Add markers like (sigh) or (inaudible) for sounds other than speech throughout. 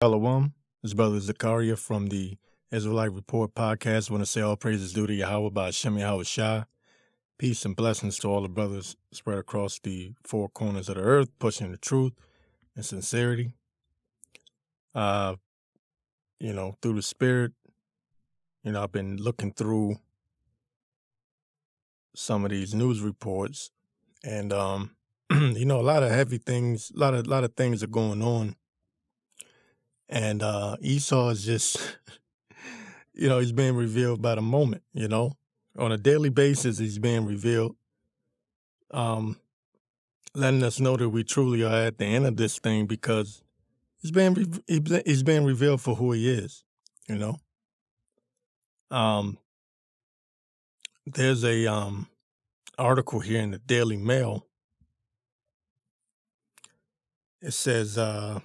Shalom. This brother Zakaria from the Israelite Report podcast. I want to say all praises due to Yahweh by Hashem Yahweh Shah. Peace and blessings to all the brothers spread across the four corners of the earth, pushing the truth and sincerity. Uh, you know, through the spirit, you know, I've been looking through some of these news reports and um (clears throat) you know a lot of heavy things a lot of lot of things are going on and uh esau is just (laughs) you know he's being revealed by the moment you know? On a daily basis he's being revealed. Um letting us know that we truly are at the end of this thing because he's being re- he's being revealed for who he is you know? Um there's a um article here in the Daily Mail. It says uh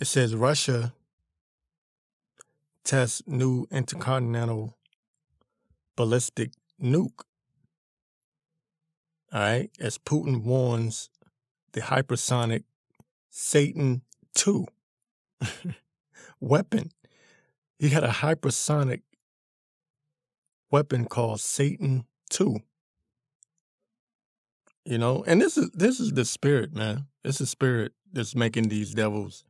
it says Russia tests new intercontinental ballistic nuke. All right, as Putin warns the hypersonic Satan 2 weapon. He had a hypersonic weapon called Satan 2. You know, and this is this is the spirit, man. It's the spirit that's making these devils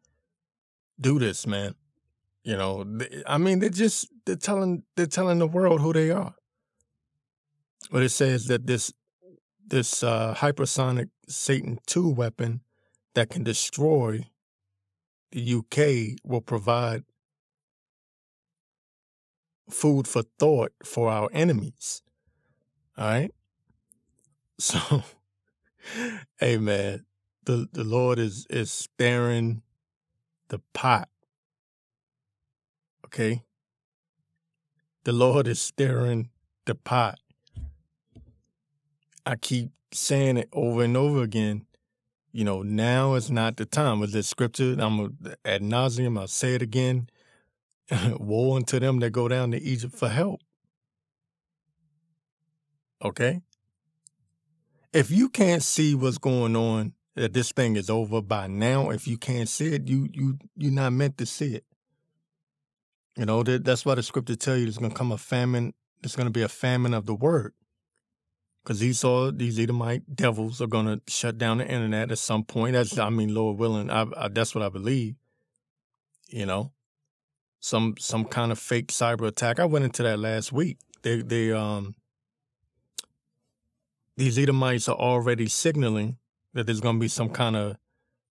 do this, man. You know, I mean, they're just they're telling they're telling the world who they are. But it says that this this uh, hypersonic Satan two weapon that can destroy the UK will provide food for thought for our enemies. All right. (laughs) So, hey man, the the Lord is is stirring the pot. Okay. The Lord is stirring the pot. I keep saying it over and over again. You know, now is not the time. With this scripture, I'm ad nauseum. I'll say it again. (laughs) Woe unto them that go down to Egypt for help. Okay? If you can't see what's going on, that this thing is over by now, if you can't see it, you you you're not meant to see it. You know, that, that's why the scripture tell you there's gonna come a famine, there's gonna be a famine of the word. Because Esau, these Edomite devils are gonna shut down the internet at some point. That's I mean, Lord willing, I, I, that's what I believe. You know, some some kind of fake cyber attack. I went into that last week. They they um these Edomites are already signaling that there's going to be some kind of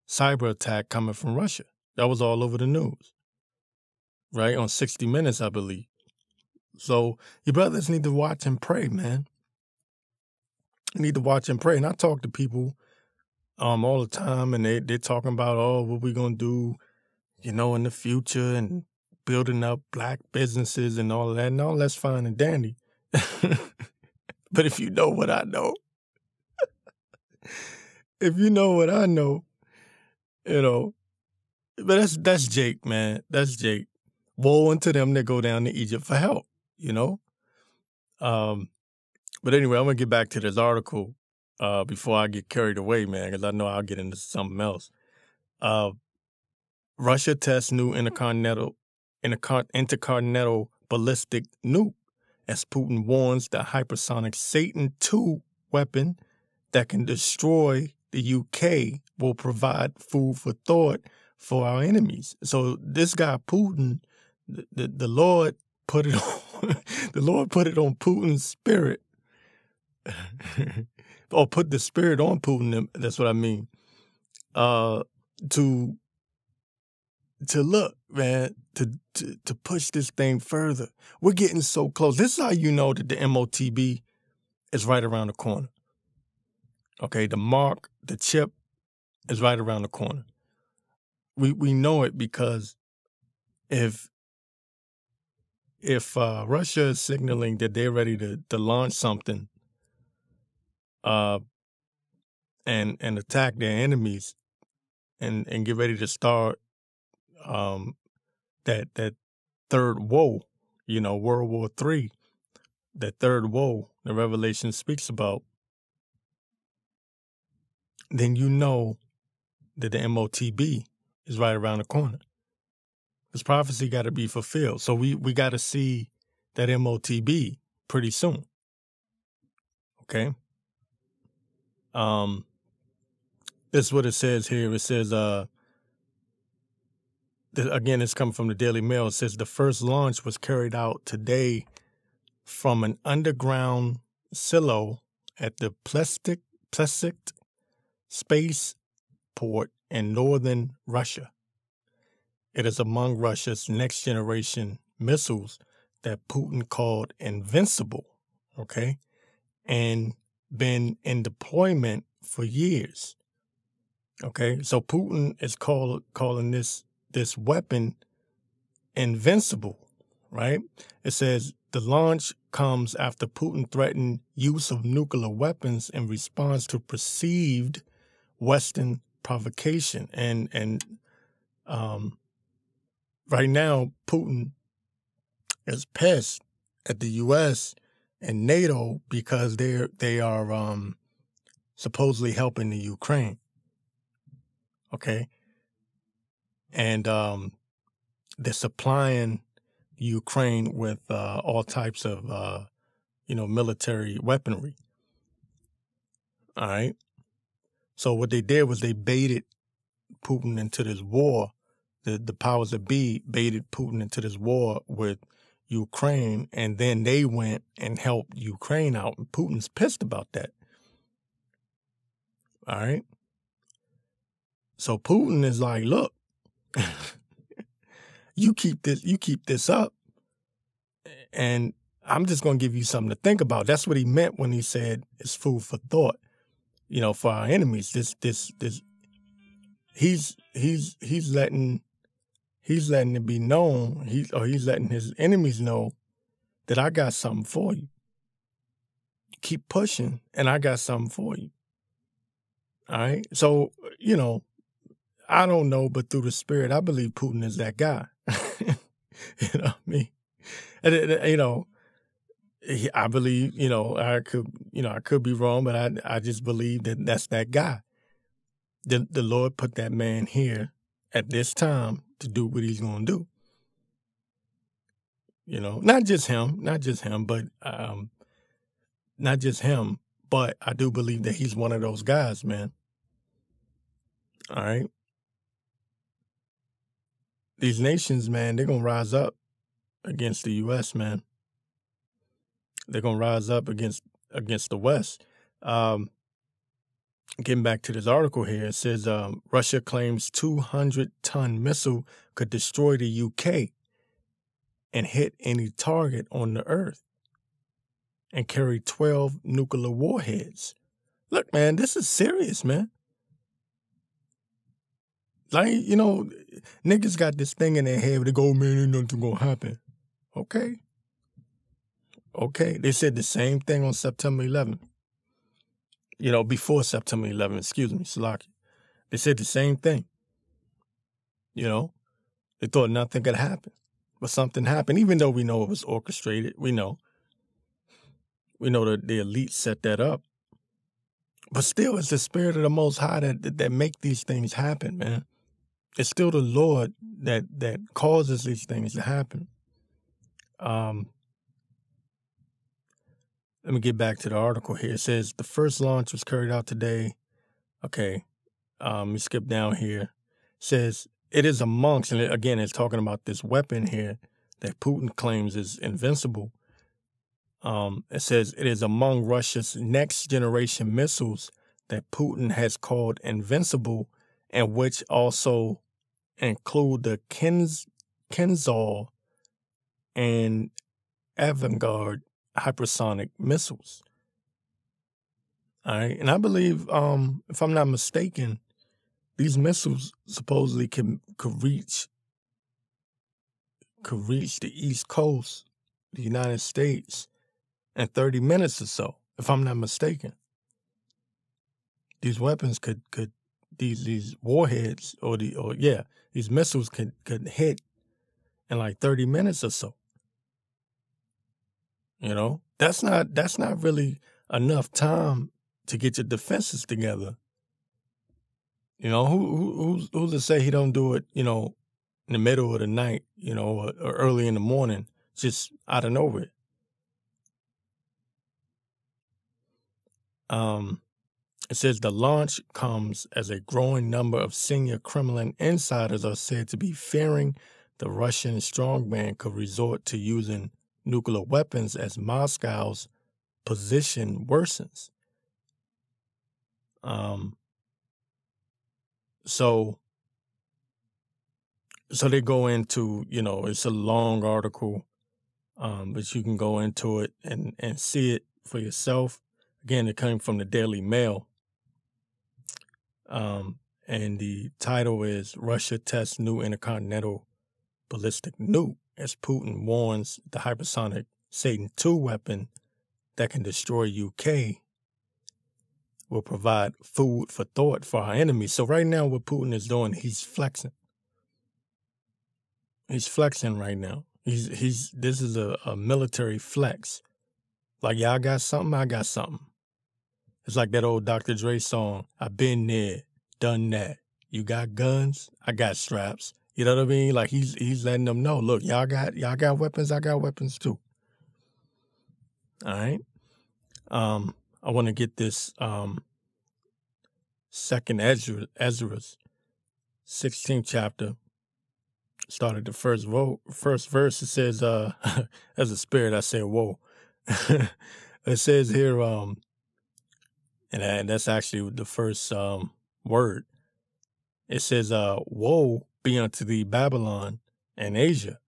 cyber attack coming from Russia. That was all over the news, right? On 60 Minutes, I believe. So your brothers need to watch and pray, man. You need to watch and pray. And I talk to people um all the time, and they they're talking about oh what we gonna do, you know, in the future, and building up black businesses and all that. And all that's fine and dandy. (laughs) but if you know what I know, if you know what I know, you know, but that's that's Jake, man. That's Jake. Woe unto them that go down to Egypt for help, you know? Um, but anyway, I'm gonna get back to this article uh, before I get carried away, man, because I know I'll get into something else. Uh, Russia tests new intercontinental intercontinental ballistic nuke as Putin warns the hypersonic Satan II weapon that can destroy the UK will provide food for thought for our enemies. So this guy Putin, the, the, the Lord put it (laughs) on the Lord put it on Putin's spirit. (laughs) or put the spirit on Putin, that's what I mean. Uh to to look, man, to, to to push this thing further. We're getting so close. This is how you know that the MOTB is right around the corner. Okay, the mark, the chip is right around the corner. We we know it because if if uh, Russia is signaling that they're ready to to launch something uh and and attack their enemies and and get ready to start um, that that third woe, you know, World War Three, that third woe the Revelation speaks about, then you know that the MOTB is right around the corner. This prophecy got to be fulfilled. So we, we got to see that MOTB pretty soon. Okay. Um, this is what it says here. It says, uh, again, it's coming from the Daily Mail. It says the first launch was carried out today from an underground silo at the Plesetsk, Plesetsk space port in northern Russia. It is among Russia's next generation missiles that Putin called invincible, okay, and been in deployment for years. Okay, so Putin is call, calling this this weapon invincible, right? It says the launch comes after Putin threatened use of nuclear weapons in response to perceived Western provocation. And and um, right now, Putin is pissed at the U.S. and NATO because they're they are um, supposedly helping the Ukraine. Okay, and um, they're supplying Ukraine with uh, all types of uh, you know military weaponry. All right. So what they did was they baited Putin into this war. The the powers that be baited Putin into this war with Ukraine, and then they went and helped Ukraine out. And Putin's pissed about that. All right. So Putin is like, look, (laughs) you keep this, you keep this up, and I'm just gonna give you something to think about. That's what he meant when he said it's food for thought you know, for our enemies. This this this he's he's he's letting he's letting it be known, he's or he's letting his enemies know that I got something for you. Keep pushing and I got something for you. All right. So, you know, I don't know, but through the spirit, I believe Putin is that guy. (laughs) you know what I mean? And, you know, I believe, you know, I could, you know, I could be wrong, but I, I just believe that that's that guy. The, the Lord put that man here at this time to do what he's going to do. You know, not just him, not just him, but, um, not just him, but I do believe that he's one of those guys, man. All right. These nations, man, they're going to rise up against the U.S., man they're going to rise up against against the West. Um, getting back to this article here, it says um, Russia claims 200 ton missile could destroy the UK and hit any target on the Earth and carry 12 nuclear warheads. Look, man, this is serious, man. Like, you know, niggas got this thing in their head, they go, man, ain't nothing gonna happen. Okay. Okay, they said the same thing on September 11th. You know, before September 11th, excuse me, Salaki. They said the same thing. You know, they thought nothing could happen, but something happened. Even though we know it was orchestrated, we know, we know that the elite set that up. But still, it's the spirit of the Most High that that, that make these things happen, man. It's still the Lord that that causes these things to happen. Um, let me get back to the article here. It says the first launch was carried out today. Okay. Um, me skip down here. It says it is amongst, and again, it's talking about this weapon here that Putin claims is invincible. Um, it says it is among Russia's next generation missiles that Putin has called invincible, and which also include the Kenz, Kinzhal and Avangard hypersonic missiles. All right. And I believe, um, if I'm not mistaken, these missiles supposedly can could reach could reach the East Coast, the United States, in 30 minutes or so, if I'm not mistaken. These weapons could could these these warheads or the or yeah, these missiles could could hit in like 30 minutes or so. You know, that's not that's not really enough time to get your defenses together You know, who, who who's who's to say he don't do it? You know, in the middle of the night, you know, or, or early in the morning, just out of nowhere. Um, it says the launch comes as a growing number of senior Kremlin insiders are said to be fearing the Russian strongman could resort to using nuclear weapons as Moscow's position worsens. Um, so, so they go into, you know, it's a long article, um, but you can go into it and, and see it for yourself. Again, it came from the Daily Mail. Um, and the title is Russia tests new intercontinental ballistic nuke as Putin warns the hypersonic Satan II weapon that can destroy UK will provide food for thought for our enemies. So right now what Putin is doing, he's flexing. He's flexing right now. He's he's this is a, a military flex. Like y'all got something, I got something. It's like that old Dr. Dre song, I've been there, done that. You got guns, I got straps. You know what I mean? Like he's he's letting them know, look, y'all got y'all got weapons, I got weapons too. All right. Um, I want to get this um second Ezra Esdras 16th chapter. Started the first vote, first verse. It says, uh, (laughs) as a spirit, I say, whoa. (laughs) it says here, um, and that's actually the first um, word. It says, uh, "Woe be unto thee, Babylon and Asia.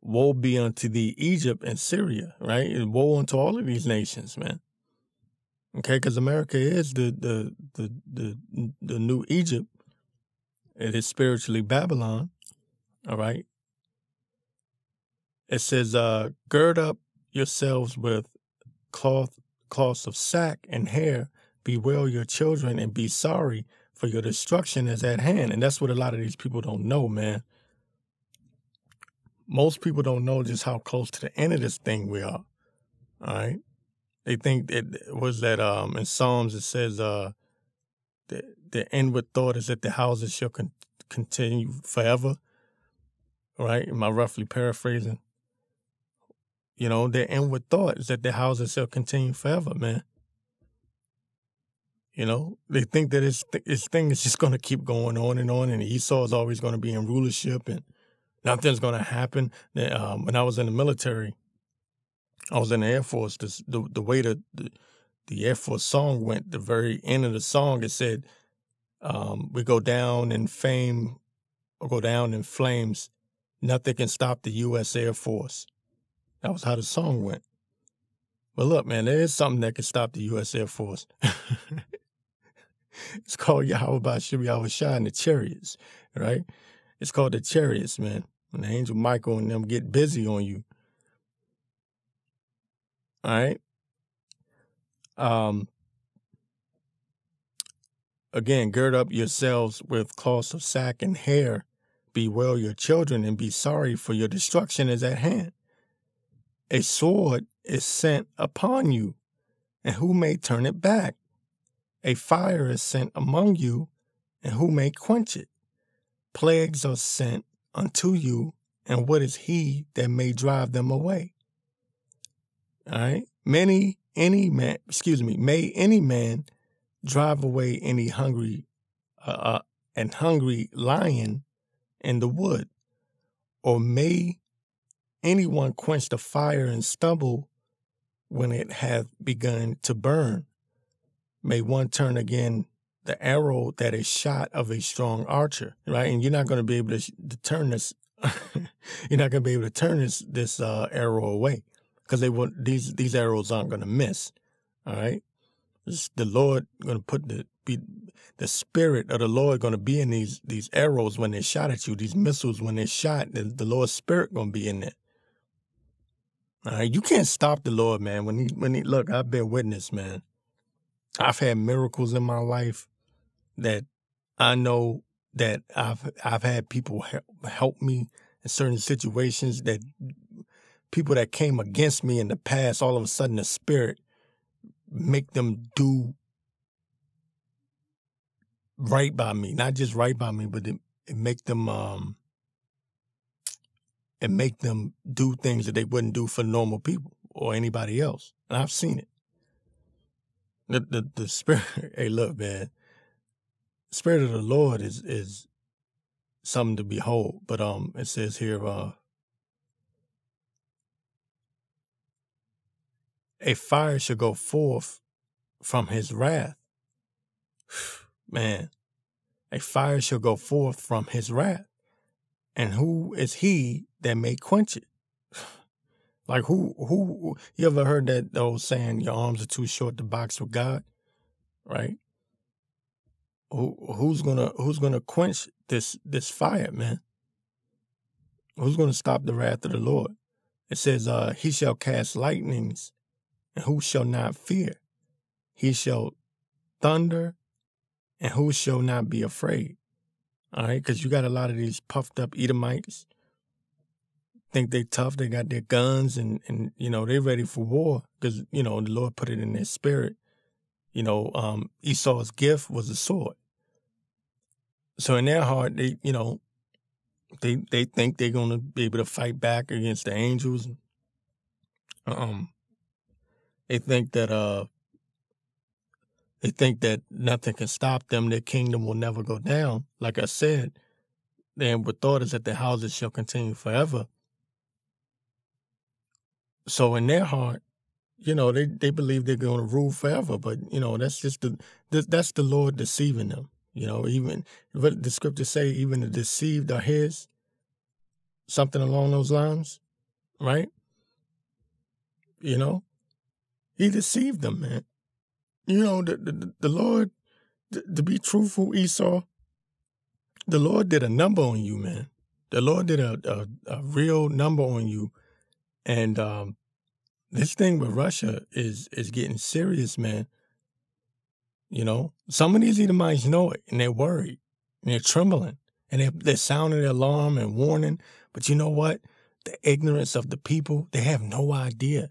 Woe be unto thee, Egypt and Syria." Right? And woe unto all of these nations, man. Okay, because America is the the the the the new Egypt. It is spiritually Babylon. All right. It says, uh, "Gird up yourselves with cloth cloths of sack and hair, bewail your children and be sorry, for your destruction is at hand. And that's what a lot of these people don't know, man. Most people don't know just how close to the end of this thing we are. All right. They think it was that um in Psalms it says uh the the inward thought is that the houses shall con- continue forever. Right? Am I roughly paraphrasing? You know, their inward thought is that the houses shall continue forever, man. You know, they think that this, this thing is just going to keep going on and on, and Esau is always going to be in rulership, and nothing's going to happen. Um, when I was in the military, I was in the Air Force. This, the the way the, the, the Air Force song went, the very end of the song, it said, um, "We go down in fame, or go down in flames. Nothing can stop the U.S. Air Force." That was how the song went. But look, man, there is something that can stop the U.S. Air Force. (laughs) (laughs) it's called Yahweh Yahweh Shah and the Chariots, right? It's called the Chariots, man. And the angel Michael and them get busy on you. All right. Um, again, gird up yourselves with cloths of sack and hair. Bewail your children and be sorry, for your destruction is at hand. A sword is sent upon you, and who may turn it back? A fire is sent among you, and who may quench it? Plagues are sent unto you, and what is he that may drive them away? All right. Many, any man, excuse me, may any man drive away any hungry, uh, uh, and hungry lion in the wood, or may anyone quench the fire and stumble when it hath begun to burn? May one turn again the arrow that is shot of a strong archer, right? And you're not going to be able to, to turn this. (laughs) you're not going to be able to turn this this uh, arrow away because they will these these arrows aren't going to miss. All right, it's the Lord going to put the be the spirit of the Lord going to be in these these arrows when they're shot at you. These missiles when they're shot, the, the Lord's spirit going to be in there. All right, you can't stop the Lord, man. When he when he look, I've been witness, man. I've had miracles in my life that I know that I've I've had people help, help me in certain situations that people that came against me in the past, all of a sudden the spirit make them do right by me, not just right by me, but it, make them um it make them do things that they wouldn't do for normal people or anybody else. And I've seen it. The the, the spirit (laughs) hey look, man. Spirit of the Lord is is something to behold. But um it says here uh a fire shall go forth from his wrath. (sighs) Man, a fire shall go forth from his wrath. And who is he that may quench it? Like who who you ever heard that old saying your arms are too short to box with God? Right? Who who's gonna who's gonna quench this this fire, man? Who's gonna stop the wrath of the Lord? It says, uh, he shall cast lightnings, and who shall not fear? He shall thunder, and who shall not be afraid? All right, because you got a lot of these puffed up Edomites think they tough. They got their guns and, and you know, they're ready for war because, you know, the Lord put it in their spirit. You know, um, Esau's gift was a sword. So in their heart, they, you know, they they think they're gonna be able to fight back against the angels. Um, they think that uh, they think that nothing can stop them. Their kingdom will never go down. Like I said, what thought is that the houses shall continue forever. So in their heart, you know, they, they believe they're going to rule forever, but you know, that's just the that's the Lord deceiving them. You know, even what the scriptures say, even the deceived are His. Something along those lines, right? You know, He deceived them, man. You know, the the, the Lord, to, be truthful, Esau, the Lord did a number on you, man. The Lord did a, a, a real number on you and um, this thing with Russia is is getting serious, man. You know, some of these Edomites know it, and they're worried, and they're trembling, and they're, they're sounding the alarm and warning. But you know what? The ignorance of the people, they have no idea.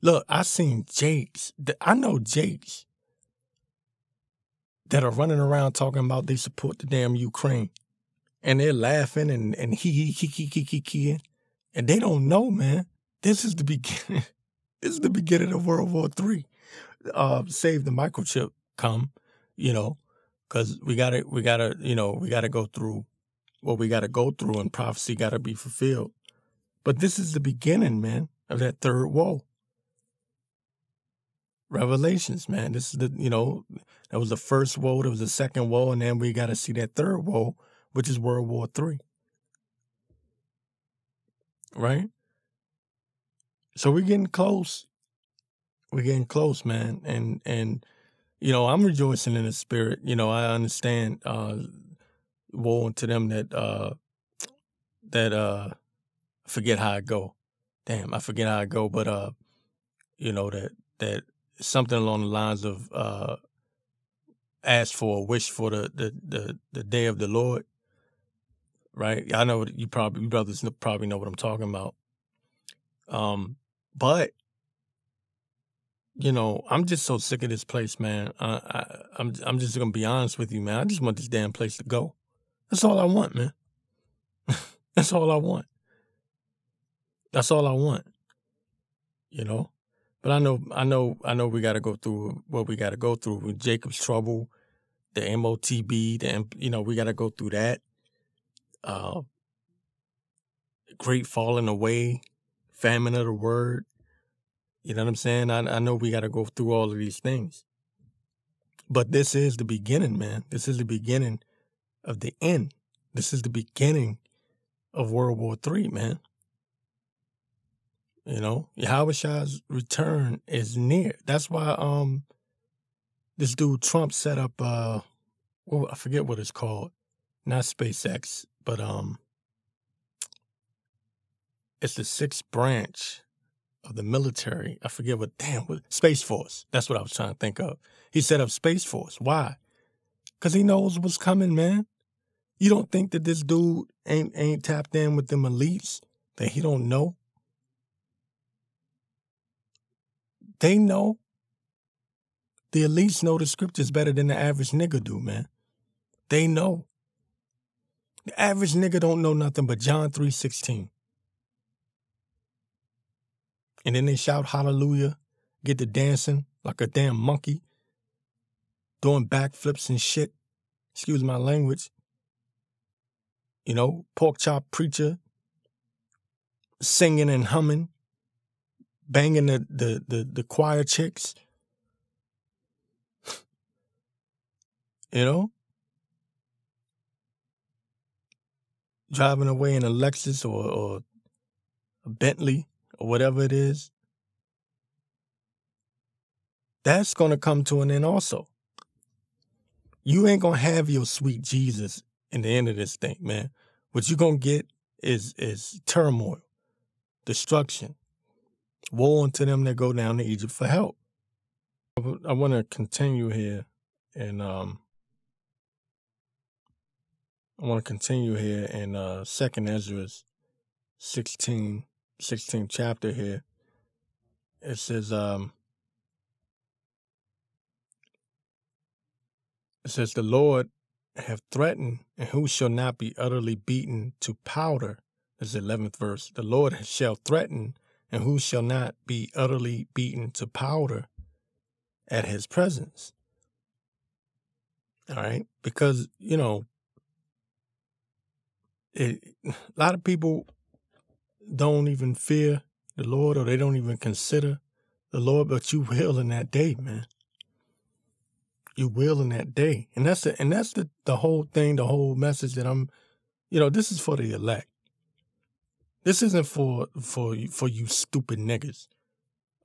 Look, I seen Jakes. I know Jakes that are running around talking about they support the damn Ukraine, and they're laughing and and he he he he he he. he and they don't know, man. This is the beginning. (laughs) this is the beginning of World War Three. Uh, save the microchip come, you know, because we gotta, we gotta, you know, we gotta go through what we gotta go through, and prophecy gotta be fulfilled. But this is the beginning, man, of that third woe. Revelations, man. This is the, you know, that was the first woe, there was the second woe, and then we got to see that third woe, which is World War Three right? So we're getting close. We're getting close, man. And and you know, I'm rejoicing in the spirit. You know, I understand uh woe to them that uh that uh forget how I go. Damn, I forget how I go, but uh you know that that something along the lines of uh ask for a wish for the the the, the day of the Lord right? I know you probably you brothers probably know what I'm talking about. Um, but you know, I'm just so sick of this place, man. I, I, I'm I'm just gonna be honest with you, man. I just want this damn place to go. That's all I want, man. (laughs) That's all I want. That's all I want. You know, but I know, I know, I know we got to go through what we got to go through with Jacob's trouble, the MOTB, the you know, we got to go through that uh, great falling away, famine of the word. You know what I'm saying? I, I know we got to go through all of these things. But this is the beginning, man. This is the beginning of the end. This is the beginning of World War III, man. You know, Yahweh's return is near. That's why um this dude Trump set up uh well, I forget what it's called. Not SpaceX but um, it's the sixth branch of the military. I forget what damn what Space Force. That's what I was trying to think of. He set up Space Force. Why? Because he knows what's coming, man. You don't think that this dude ain't ain't tapped in with them elites that he don't know? They know. The elites know the scriptures better than the average nigga do, man. They know. The average nigga don't know nothing but John 3.16. And then they shout hallelujah, get to dancing like a damn monkey, doing backflips and shit. Excuse my language. You know, pork chop preacher, singing and humming, banging the, the, the, the choir chicks. you know? Driving away in a Lexus or, or a Bentley or whatever it is. That's going to come to an end also. You ain't going to have your sweet Jesus in the end of this thing, man. What you're going to get is is turmoil, destruction, woe unto them that go down to Egypt for help. I want to continue here and um I want to continue here in uh second Esdras 16 16th chapter here. It says um it says the Lord have threatened and who shall not be utterly beaten to powder. This the 11th verse. The Lord shall threaten and who shall not be utterly beaten to powder at his presence. All right. Because, you know, it, a lot of people don't even fear the Lord or they don't even consider the Lord, but you will in that day, man. You will in that day. And that's the and that's the, the whole thing, the whole message that I'm you know, this is for the elect. This isn't for for for you stupid niggas.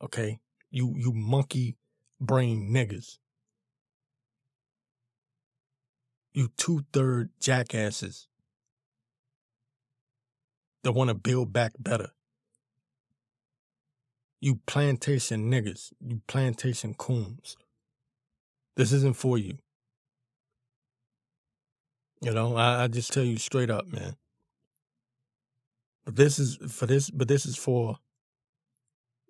Okay? You you monkey brain niggas. You two third jackasses that want to build back better. You plantation niggas, you plantation coons. This isn't for you. You know, I, I just tell you straight up, man. But this is for this, but this is for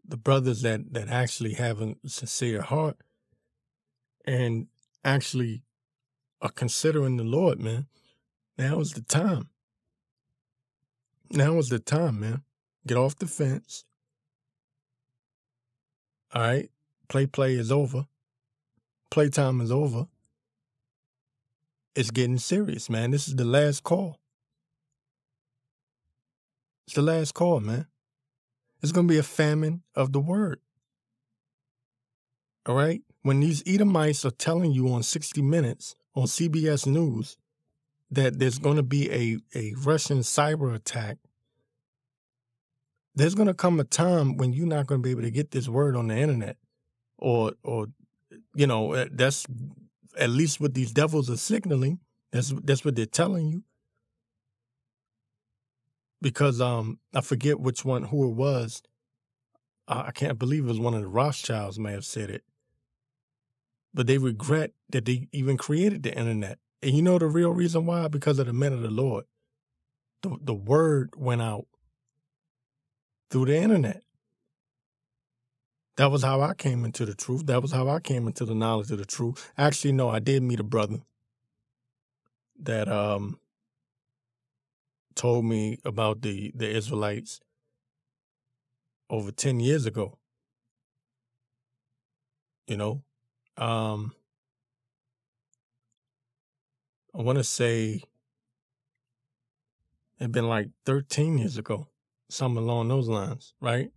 the brothers that that actually have a sincere heart and actually are considering the Lord, man. Now is the time. Now is the time, man. Get off the fence. All right. Play play is over. Playtime is over. It's getting serious, man. This is the last call. It's the last call, man. It's going to be a famine of the word. All right? When these Edomites are telling you on 60 Minutes on CBS News that there's going to be a, a Russian cyber attack, there's going to come a time when you're not going to be able to get this word on the internet or, or, you know, eh, that's at least what these devils are signaling. That's, that's what they're telling you. Because, um, I forget which one, who it was. I can't believe it was one of the Rothschilds may have said it. But they regret that they even created the internet. And you know the real reason why? Because of the men of the Lord. The, the word went out through the internet. That was how I came into the truth. That was how I came into the knowledge of the truth. Actually, no, I did meet a brother that um told me about the the Israelites over 10 years ago. You know, um I want to say it'd been like 13 years ago something along those lines, right?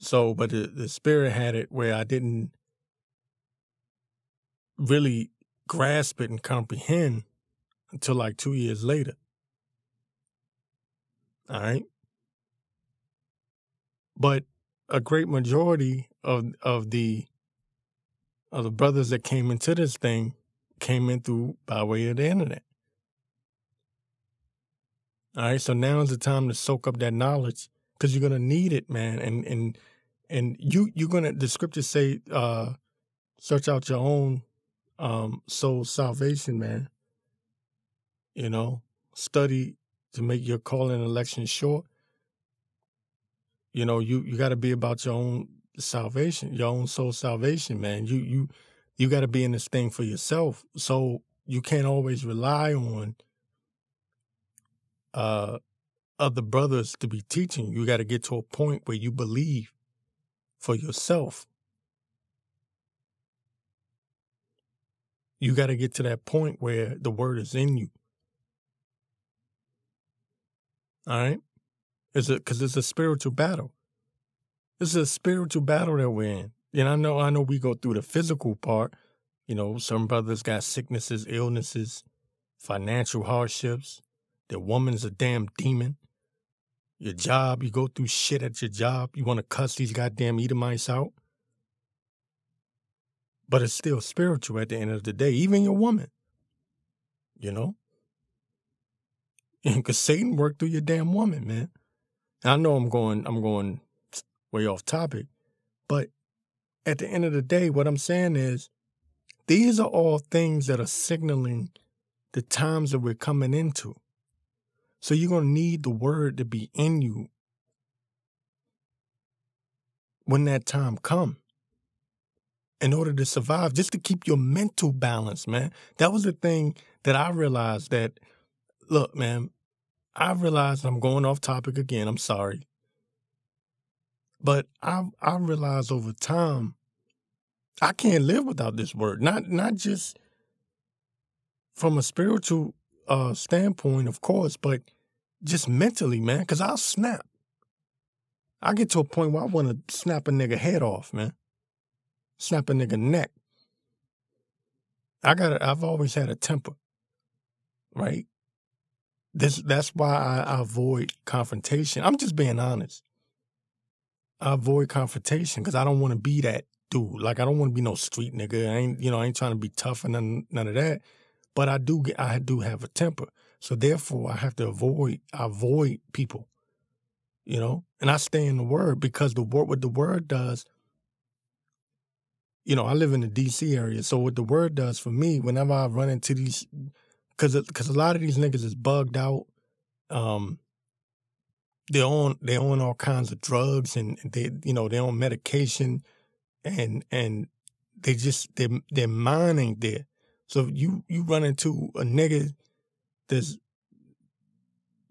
So, but the, the spirit had it where I didn't really grasp it and comprehend until like two years later. All right. But a great majority of of the of the brothers that came into this thing came in through by way of the internet. All right, so now is the time to soak up that knowledge because you're gonna need it, man. And and and you you're gonna the scriptures say, uh, search out your own um soul salvation, man. You know, study to make your calling election short. You know, you you got to be about your own salvation, your own soul salvation, man. You you you got to be in this thing for yourself. So you can't always rely on uh other brothers to be teaching. You got to get to a point where you believe for yourself. You got to get to that point where the word is in you. All right? It's a cuz it's a spiritual battle. This is a spiritual battle that we're in. And I know I know we go through the physical part. You know, some brothers got sicknesses, illnesses, financial hardships. Their woman's a damn demon. Your job, you go through shit at your job. You want to cuss these goddamn Edomites out. But it's still spiritual at the end of the day, even your woman. You know? Because Satan worked through your damn woman, man. And I know I'm going, I'm going way off topic, but at the end of the day, what I'm saying is these are all things that are signaling the times that we're coming into. So you're going to need the word to be in you when that time come in order to survive, just to keep your mental balance, man. That was the thing that I realized that, look, man, I realized I'm going off topic again. I'm sorry. But I I realized over time I can't live without this word. Not not just from a spiritual uh, standpoint, of course, but just mentally, man. Because I'll snap. I get to a point where I want to snap a nigga head off, man. Snap a nigga neck. I got. I've always had a temper, right? This. That's why I, I avoid confrontation. I'm just being honest. I avoid confrontation because I don't want to be that dude. Like I don't want to be no street nigga. I ain't you know I ain't trying to be tough and none none of that. But I do I do have a temper, so therefore I have to avoid avoid people. You know, and I stay in the word because the word what the word does. You know, I live in the D.C. area, so what the word does for me, whenever I run into these, because because a lot of these niggas is bugged out. Um, they're on they're on all kinds of drugs and they you know they're on medication and and they just they their mind ain't there. So you you run into a nigga that's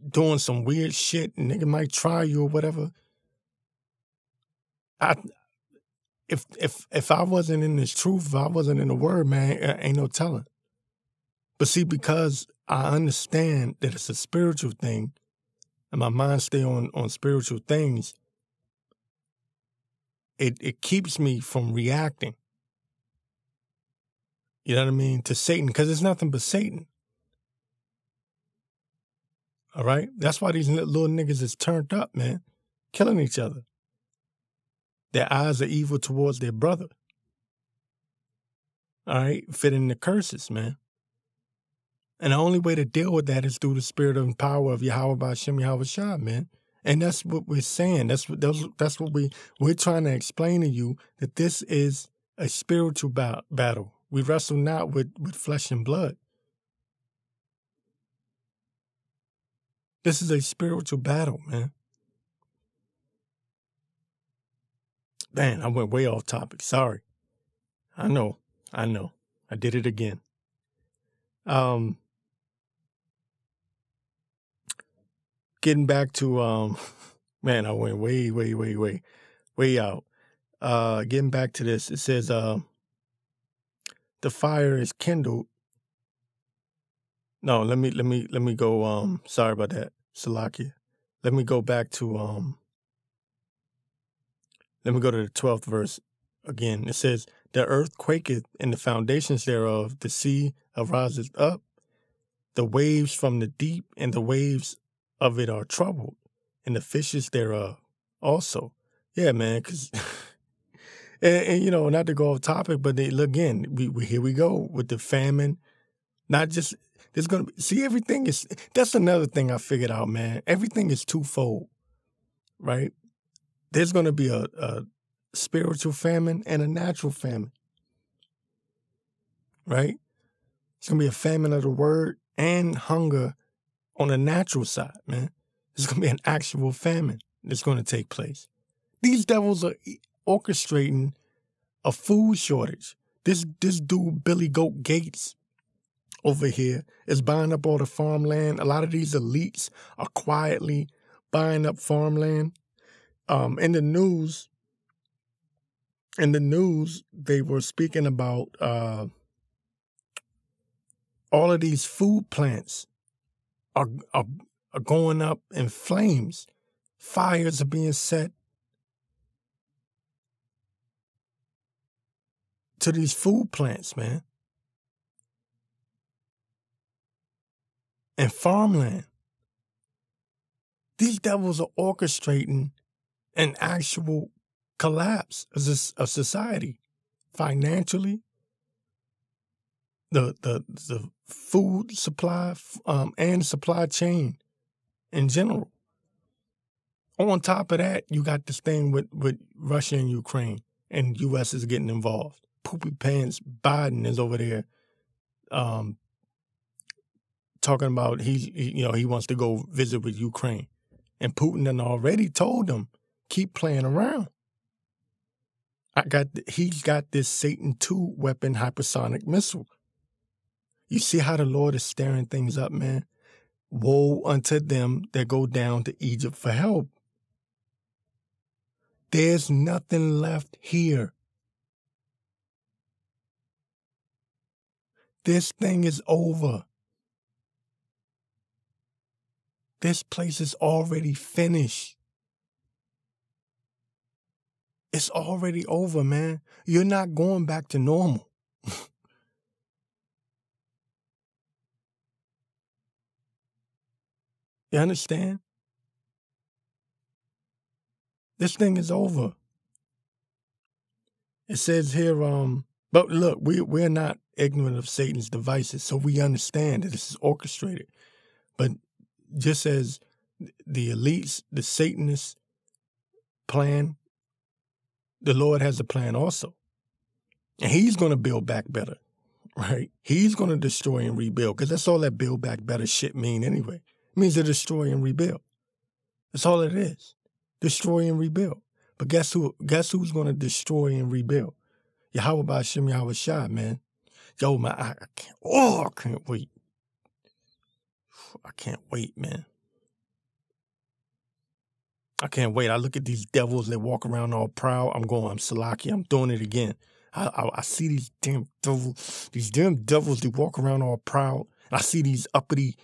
doing some weird shit, nigga might try you or whatever. I if if if I wasn't in this truth, if I wasn't in the word, man, ain't no telling. But see, because I understand that it's a spiritual thing, and my mind stay on on spiritual things, it it keeps me from reacting. You know what I mean to Satan because it's nothing but Satan. All right, that's why these little niggas is turned up, man, killing each other. Their eyes are evil towards their brother. All right, fitting the curses, man. And the only way to deal with that is through the spirit and power of Yahweh Ba'Shem Yahweh Shah, man. And that's what we're saying. That's what that's, that's what we we're trying to explain to you that this is a spiritual ba- battle. We wrestle not with, with flesh and blood. This is a spiritual battle, man. Man, I went way off topic. Sorry. I know. I know. I did it again. Um getting back to um (laughs) man, I went way, way, way, way, way out. Uh getting back to this, it says uh the fire is kindled. No, let me let me let me go um sorry about that, Salakia. Let me go back to um let me go to the twelfth verse again. It says, The earth quaketh and the foundations thereof, the sea arises up, the waves from the deep and the waves of it are troubled, and the fishes thereof also. Yeah, man, because, (laughs) and, and, you know, not to go off topic, but they, look again, we, we here we go with the famine. Not just, there's going to be, see, everything is, that's another thing I figured out, man. Everything is twofold, right? There's going to be a, a spiritual famine and a natural famine, right? It's going to be a famine of the word and hunger on the natural side, man. There's going to be an actual famine that's going to take place. These devils are orchestrating a food shortage. This this dude Billy Goat Gates over here is buying up all the farmland. A lot of these elites are quietly buying up farmland. Um, in the news, in the news, they were speaking about uh, all of these food plants are, are are going up in flames. Fires are being set to these food plants, man. And farmland. These devils are orchestrating an actual collapse of society financially, the the the food supply um, and supply chain in general. On top of that, you got this thing with, with Russia and Ukraine, and U.S. is getting involved. Poopy pants Biden is over there, um, talking about he, you know, he wants to go visit with Ukraine, and Putin then already told him keep playing around. I got he's got this Satan two weapon hypersonic missile. You see how the Lord is stirring things up, man. Woe unto them that go down to Egypt for help. There's nothing left here. This thing is over. This place is already finished. It's already over, man. You're not going back to normal. You understand? This thing is over. It says here, um, but look, we we're not ignorant of Satan's devices, so we understand that this is orchestrated. But just as the elites, the Satanists plan, the Lord has a plan also. And he's going to build back better, right? He's going to destroy and rebuild because that's all that build back better shit mean anyway. Means to destroy and rebuild. That's all it is. Destroy and rebuild. But guess who? Guess who's to destroy and rebuild? Yahweh Bashim Yahweh Shah, man. Yo, man, I, I can't. Oh, I can't wait. I can't wait, man. I can't wait. I look at these devils that walk around all proud. I'm going. I'm Salaki. I'm doing it again. I, I, I see these damn devils. These damn devils that walk around all proud. I see these uppity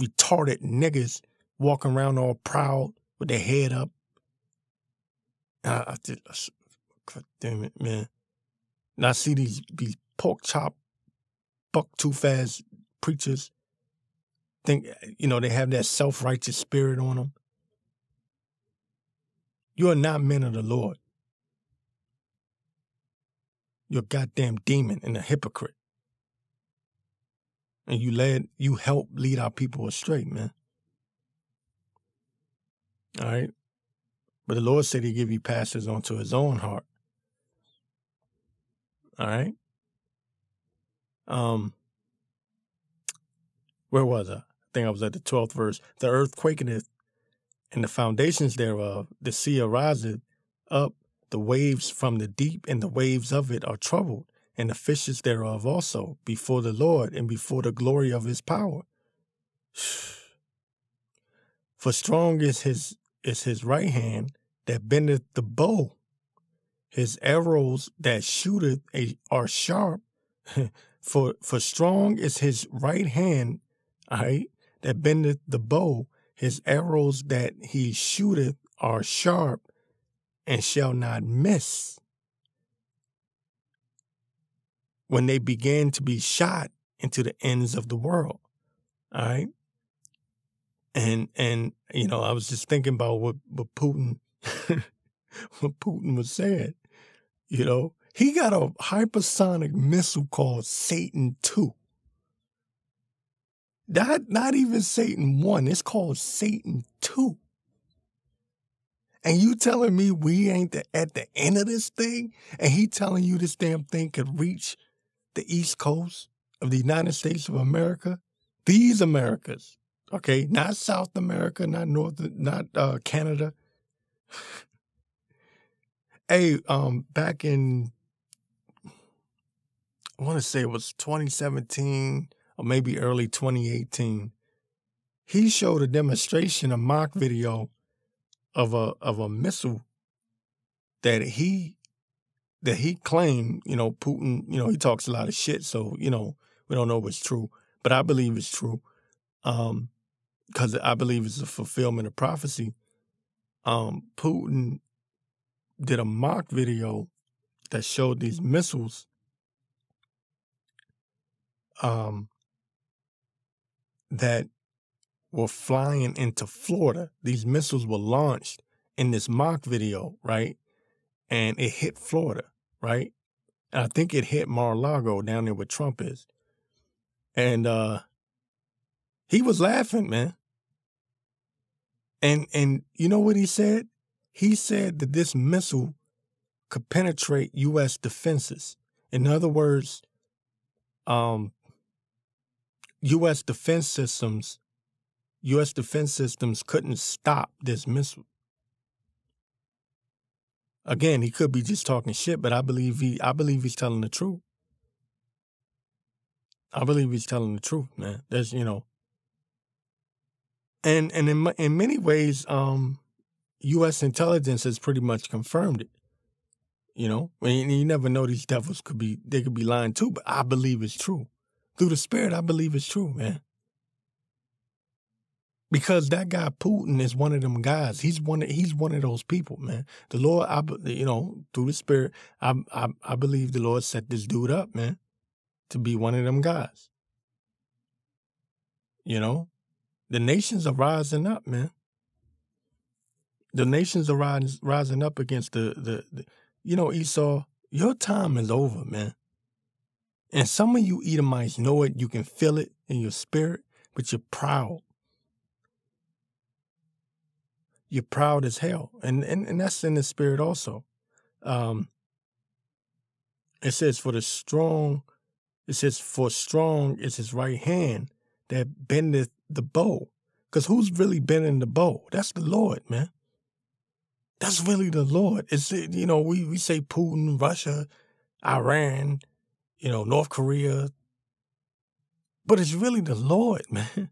retarded niggas walking around all proud with their head up. I, I just, God damn it, man. And I see these these pork chop, buck too fast preachers think, you know, they have that self righteous spirit on them. You are not men of the Lord. You're a goddamn demon and a hypocrite and you led you help lead our people astray, man. All right. But the Lord said he give you pastors onto his own heart. All right. Um where was I? I think I was at the twelfth verse. The earth quaketh and the foundations thereof, the sea ariseth up, the waves from the deep, and the waves of it are troubled and the fishes thereof also, before the Lord and before the glory of his power. (sighs) For strong is his is his right hand that bendeth the bow. His arrows that shooteth a, are sharp. (laughs) for for strong is his right hand, right, that bendeth the bow. His arrows that he shooteth are sharp and shall not miss when they began to be shot into the ends of the world. All right. And and you know, I was just thinking about what, what Putin (laughs) what Putin was saying. You know, he got a hypersonic missile called Satan 2. Not not even Satan 1, it's called Satan 2. And you telling me we ain't the, at the end of this thing? And he telling you this damn thing could reach the East Coast of the United States of America, these Americas, okay, not South America, not North, not uh, Canada, (sighs) Hey, um, back in I want to say it was 2017 or maybe early 2018. He showed a demonstration, a mock video of a of a missile that he that he claimed, you know, Putin, you know, he talks a lot of shit, so, you know, we don't know what's true, but I believe it's true. Um, because I believe it's a fulfillment of prophecy. Um, Putin did a mock video that showed these missiles um, that were flying into Florida. These missiles were launched in this mock video, right? And it hit Florida, right? And I think it hit Mar-a-Lago down there where Trump is. And uh he was laughing, man. And and you know what he said? He said that this missile could penetrate US defenses. In other words, um US defense systems US defense systems couldn't stop this missile. Again, he could be just talking shit, but I believe he I believe he's telling the truth. I believe he's telling the truth, man. There's, you know, and and in in many ways, um, U.S. intelligence has pretty much confirmed it. You know, and you never know these devils could be they could be lying too, but I believe it's true. Through the spirit, I believe it's true, man. Because that guy Putin is one of them guys. He's one. Of, he's one of those people, man. The Lord, I, you know, through the Spirit, I, I, I believe the Lord set this dude up, man, to be one of them guys. You know, the nations are rising up, man. The nations are rise, rising up against the, the, the, you know, Esau, your time is over, man. And some of you Edomites know it. You can feel it in your spirit, but you're proud. You're proud as hell. And, and, and that's in the spirit also. Um, it says, for the strong, it says, for strong is his right hand that bendeth the bow. Because who's really bending the bow? That's the Lord, man. That's really the Lord. It's you know we we say Putin, Russia, Iran, you know North Korea, but it's really the Lord, (laughs) man.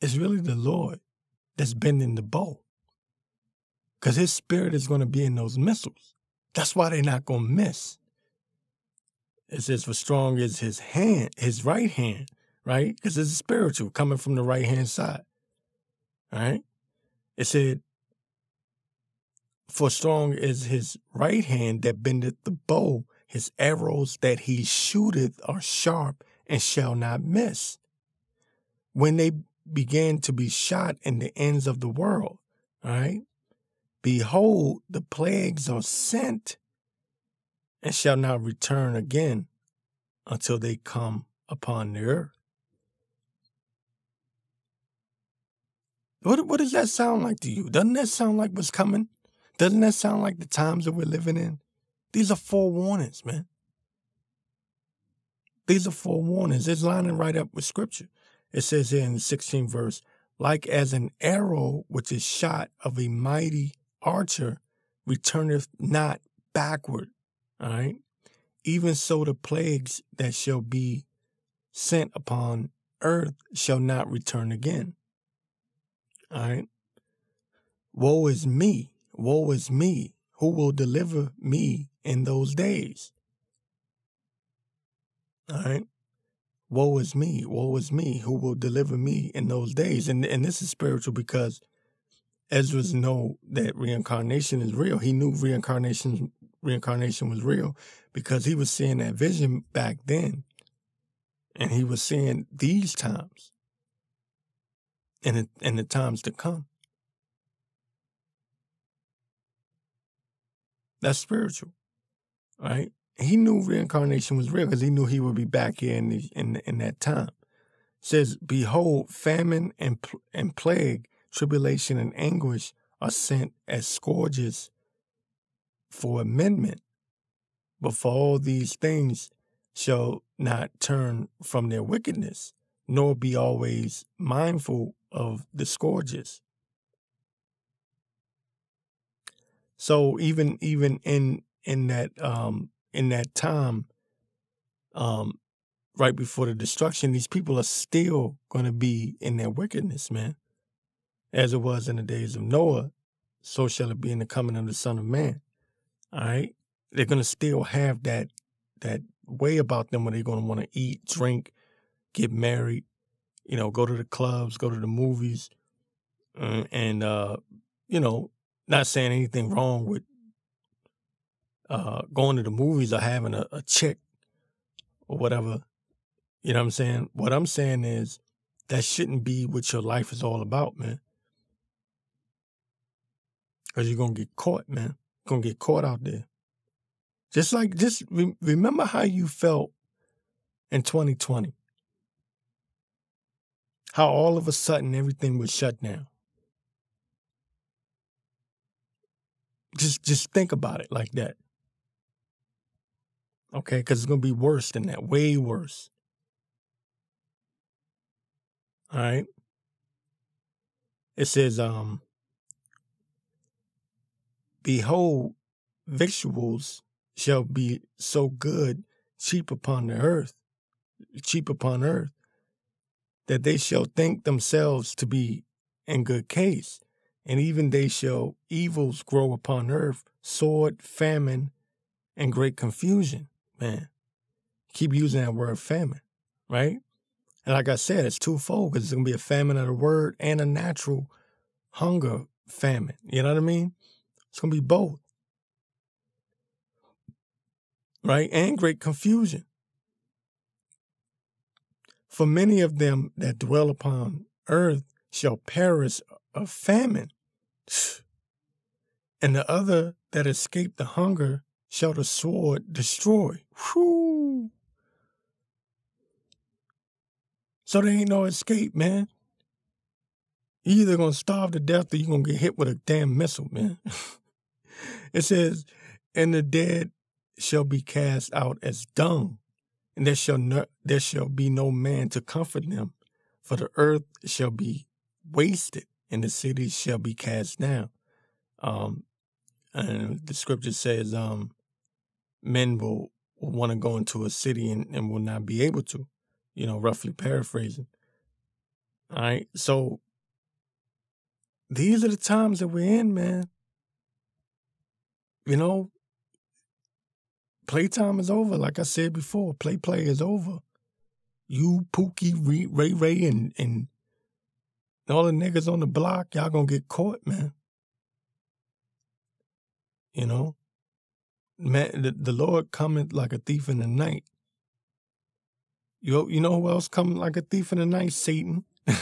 It's really the Lord that's bending the bow. Because his spirit is going to be in those missiles. That's why they're not going to miss. It says, for strong is his hand, his right hand right? Because it's spiritual coming from the right hand side. Right. It said, For strong is his right hand that bendeth the bow, his arrows that he shooteth are sharp and shall not miss. When they began to be shot in the ends of the world, all right, behold, the plagues are sent and shall not return again until they come upon the earth. What what does that sound like to you? Doesn't that sound like what's coming? Doesn't that sound like the times that we're living in? These are forewarnings, man. These are forewarnings. It's lining right up with scripture. It says in 16 verse, like as an arrow which is shot of a mighty archer returneth not backward. All right. Even so the plagues that shall be sent upon earth shall not return again. All right. Woe is me. Woe is me. Who will deliver me in those days? All right. Woe is me. Woe is me. Who will deliver me in those days? And and this is spiritual because Esdras know that reincarnation is real. He knew reincarnation reincarnation was real because he was seeing that vision back then. And he was seeing these times in the, in the times to come. That's spiritual, right? He knew reincarnation was real because he knew he would be back here in, the, in, in that time. It says, Behold, famine and, and plague, tribulation and anguish are sent as scourges for amendment. But for all these things shall not turn from their wickedness, nor be always mindful of the scourges. So even even in in that um in that time, um, right before the destruction, these people are still gonna be in their wickedness, man. As it was in the days of Noah, so shall it be in the coming of the Son of Man. All right. They're gonna still have that that way about them where they're gonna want to eat, drink, get married, you know, go to the clubs, go to the movies, uh, and uh, you know, not saying anything wrong with uh, going to the movies or having a, a or whatever. You know what I'm saying? What I'm saying is that shouldn't be what your life is all about, man. Cause you're gonna get caught, man. You're gonna get caught out there. Just like, just re- remember how you felt in 2020. How all of a sudden everything was shut down. Just, just think about it like that. Okay, because it's gonna be worse than that, way worse. All right. It says, um, Behold, victuals shall be so good, cheap upon the earth, cheap upon earth, that they shall think themselves to be in good case, and even they shall evils grow upon earth, sword, famine, and great confusion. Man, keep using that word famine, right? And like I said, it's twofold because it's gonna be a famine of the word and a natural hunger famine. You know what I mean? It's gonna be both. Right? And great confusion. For many of them that dwell upon earth shall perish of famine, (sighs) and the other that escape the hunger shall the sword destroy. Whew. So there ain't no escape, man. You either gonna starve to death or you gonna get hit with a damn missile, man. (laughs) it says, and the dead shall be cast out as dung, and there shall no, there shall be no man to comfort them, for the earth shall be wasted, and the cities shall be cast down. Um, and the scripture says, um, men will, will want to go into a city and, and will not be able to, you know, roughly paraphrasing. All right. So these are the times that we're in, man. You know, playtime is over. Like I said before, play play is over. You, Pookie, Ray Ray, and, and all the niggas on the block, y'all gonna get caught, man. You know? Man, the, the Lord cometh like a thief in the night. You, you know who else coming like a thief in the night? Satan. (laughs)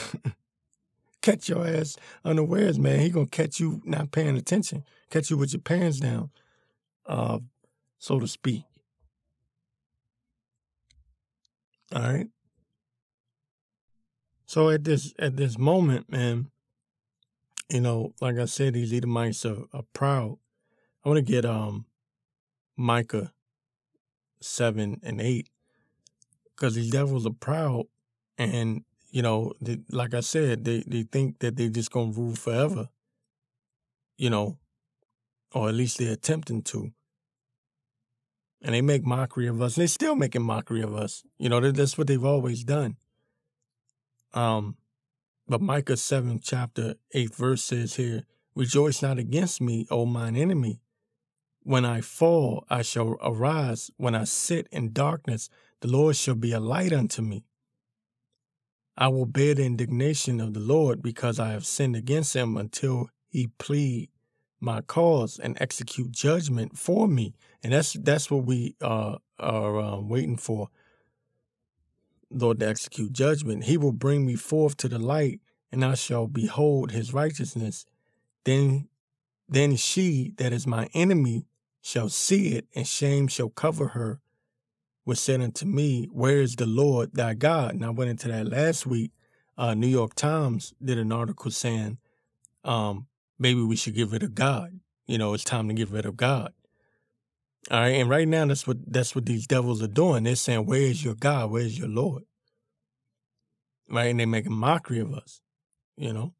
catch your ass unawares, man. He gonna catch you not paying attention, catch you with your pants down, uh, so to speak. All right. So at this at this moment, man, you know, like I said, these Edomites are, are proud. I want to get um Micah 7 and 8. Because these devils are proud and, you know, they, like I said, they, they think that they're just going to rule forever, you know, or at least they're attempting to. And they make mockery of us. They're still making mockery of us. You know, that's what they've always done. Um, but Micah 7, chapter 8, verse says here, Rejoice not against me, O mine enemy. When I fall, I shall arise. When I sit in darkness, the Lord shall be a light unto me. I will bear the indignation of the Lord because I have sinned against him until he plead my cause and execute judgment for me. And that's that's what we uh, are um, waiting for. Lord to execute judgment. He will bring me forth to the light, and I shall behold his righteousness. Then then she that is my enemy shall see it, and shame shall cover her, was said unto me, Where is the Lord thy God? And I went into that last week. Uh, New York Times did an article saying, um, maybe we should get rid of God. You know, it's time to get rid of God. All right, and right now that's what that's what these devils are doing. They're saying, "Where is your God? Where is your Lord?" Right, and they're making mockery of us. You know,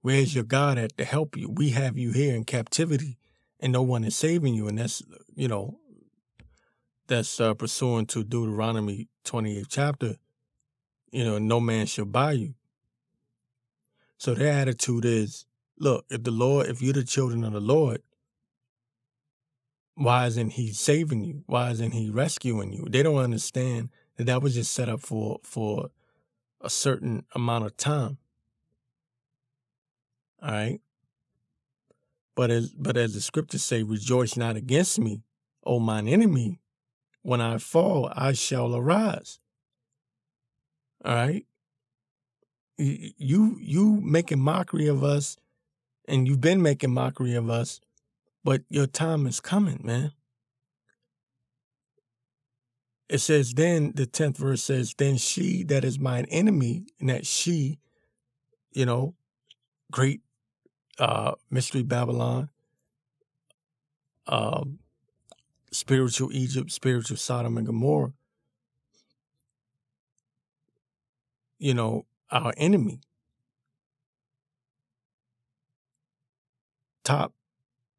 Where's your God at to help you? We have you here in captivity and no one is saving you. And that's, you know, that's uh, to Deuteronomy 28th chapter. You know, no man shall buy you. So their attitude is, look, if the Lord, if you're the children of the Lord, why isn't he saving you? Why isn't he rescuing you? They don't understand that that was just set up for for a certain amount of time. All right. But as but as the scriptures say, rejoice not against me, O mine enemy. When I fall, I shall arise. All right. You you making mockery of us, and you've been making mockery of us but your time is coming, man. It says, then the 10th verse says, then she that is mine enemy, and that she, you know, great uh mystery Babylon, um, spiritual Egypt, spiritual Sodom and Gomorrah, you know, our enemy. Top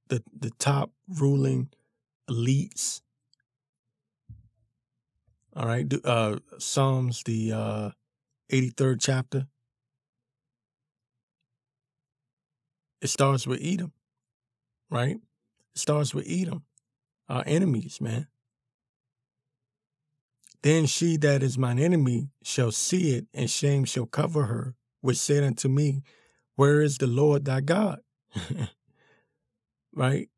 the the top ruling elites. All right, uh, Psalms the uh, 83rd chapter. It starts with Edom, right? It starts with Edom, our enemies, man. Then she that is mine enemy shall see it, and shame shall cover her, which said unto me, Where is the Lord thy God? (laughs) right?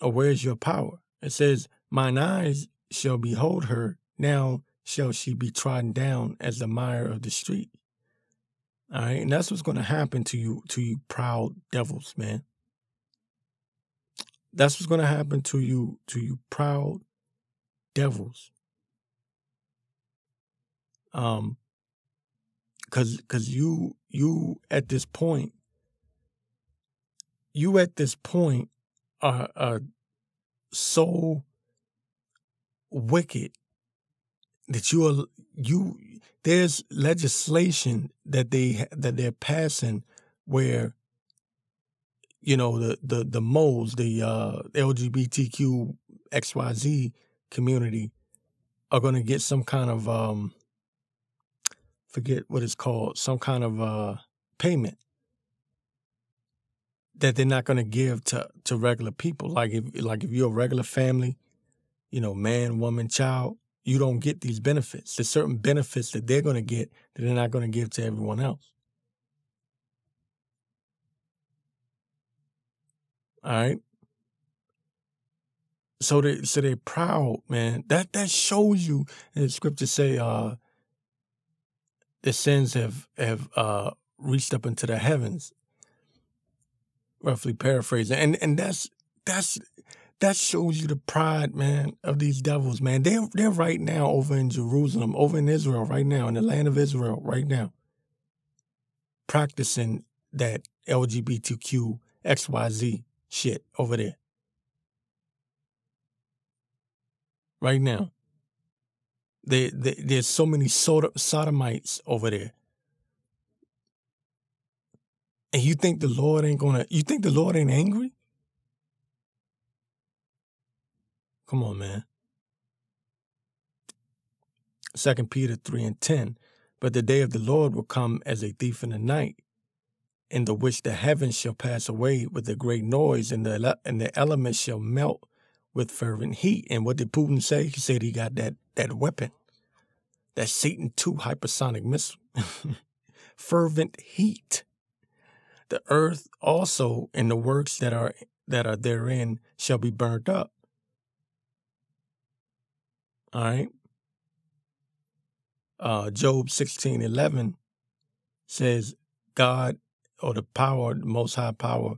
Or where's your power? It says, Mine eyes shall behold her, now shall she be trodden down as the mire of the street. All right, and that's what's going to happen to you, to you proud devils, man. That's what's going to happen to you, to you proud devils. Um, cause, cause you, you at this point you at this point are, are so wicked that you are you there's legislation that they that they're passing where you know the the the moles the uh LGBTQ XYZ community are going to get some kind of um forget what it's called some kind of uh payment that they're not going to give to to regular people. Like if like if you're a regular family, you know, man, woman, child, you don't get these benefits. There's certain benefits that they're going to get that they're not going to give to everyone else. All right. So they so they're proud, man. That that shows you. The scriptures say, uh, the sins have have uh reached up into the heavens roughly paraphrasing. And and that's that's that shows you the pride, man, of these devils, man. They're they're right now over in Jerusalem, over in Israel, right now, in the land of Israel, right now, practicing that LGBTQ XYZ shit over there. Right now. They, there's so many sodomites over there and you think the Lord ain't gonna, you think the Lord ain't angry? Come on, man. Second Peter 3 and 10. But the day of the Lord will come as a thief in the night, in the which the heavens shall pass away with a great noise, and the and the elements shall melt with fervent heat. And what did Putin say? He said he got that that weapon, that Satan II hypersonic missile, (laughs) fervent heat. The earth also and the works that are that are therein shall be burnt up. All right. Uh, Job sixteen eleven says, God or the power, the most high power,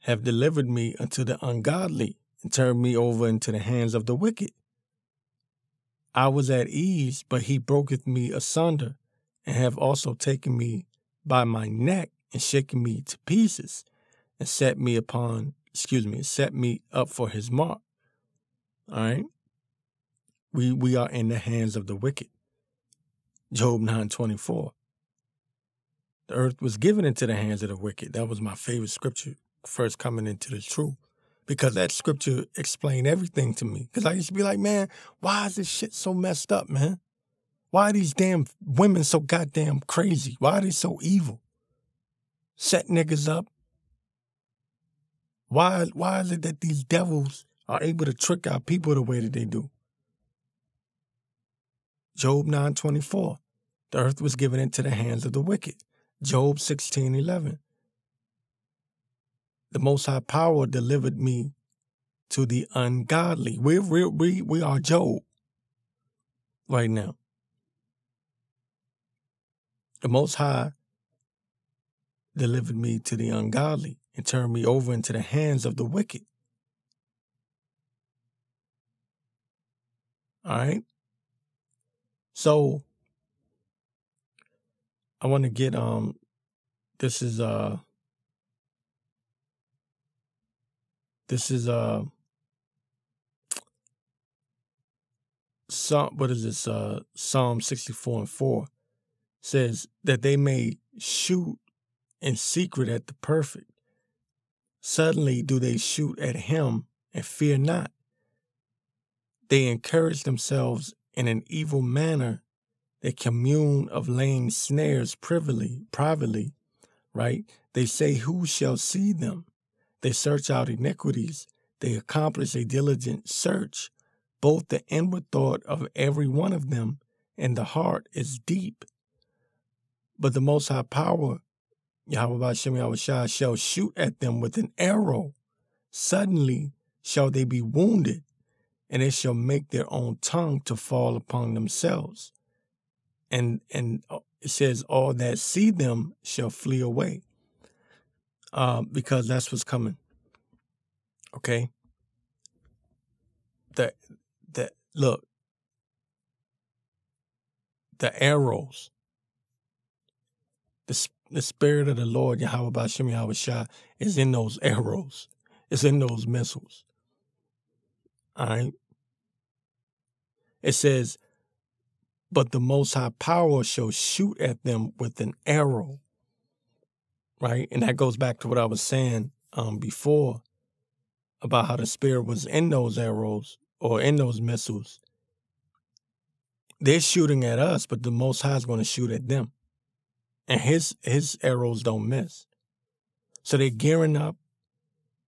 have delivered me unto the ungodly and turned me over into the hands of the wicked. I was at ease, but he broketh me asunder, and have also taken me by my neck and shaken me to pieces and set me upon, excuse me, set me up for his mark. All right. We, we are in the hands of the wicked. Job 924. The earth was given into the hands of the wicked. That was my favorite scripture first coming into the truth. Because that scripture explained everything to me. Because I used to be like, man, why is this shit so messed up, man? Why are these damn women so goddamn crazy? Why are they so evil? Set niggas up. Why why is it that these devils are able to trick our people the way that they do? Job 9:24. The earth was given into the hands of the wicked. Job 16:11. The Most High Power delivered me to the ungodly. We we we we are Job right now. The Most High delivered me to the ungodly and turned me over into the hands of the wicked. All right. So I want to get um this is uh this is uh Psalm what is this uh Psalm 64 and 4 says that they may shoot in secret at the perfect. Suddenly do they shoot at him and fear not. They encourage themselves in an evil manner. They commune of laying snares privily, privately, right? They say, Who shall see them? They search out iniquities. They accomplish a diligent search. Both the inward thought of every one of them and the heart is deep. But the Most High Power, Yahweh Shem shall shoot at them with an arrow. Suddenly shall they be wounded and they shall make their own tongue to fall upon themselves. And and uh, it says, all that see them shall flee away, uh, because that's what's coming. Okay. That the look, the arrows, the the spirit of the Lord Yahweh Bashem Yahweh Shah is in those (laughs) arrows. It's in those missiles. All right. It says, but the Most High Power shall shoot at them with an arrow. Right? And that goes back to what I was saying um, before about how the Spirit was in those arrows or in those missiles. They're shooting at us, but the Most High is going to shoot at them. And his his arrows don't miss. So they're gearing up.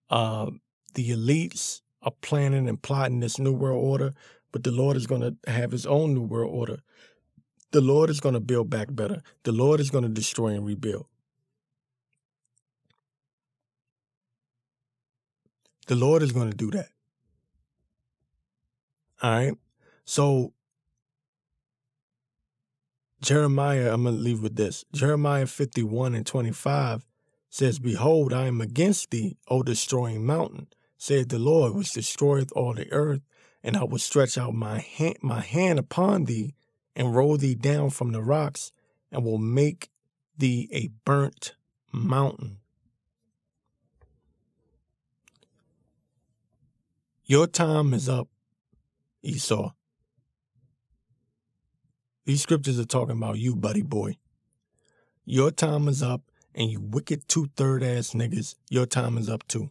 Uh, the elites are planning and plotting this new world order but the Lord is going to have his own new world order. The Lord is going to build back better. The Lord is going to destroy and rebuild. The Lord is going to do that. All right. So, Jeremiah, I'm going to leave with this. Jeremiah 51 and 25 says, Behold, I am against thee, O destroying mountain, saith the Lord, which destroyeth all the earth and I will stretch out my hand, my hand upon thee and roll thee down from the rocks and will make thee a burnt mountain. Your time is up, Esau. These scriptures are talking about you, buddy boy. Your time is up, and you wicked two third ass niggas, your time is up too.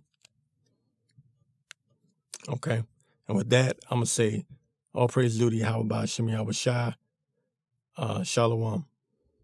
Okay? And with that, I'm going to say, all praise due to the Yahweh Shem Yahweh Shai. Uh, shalom.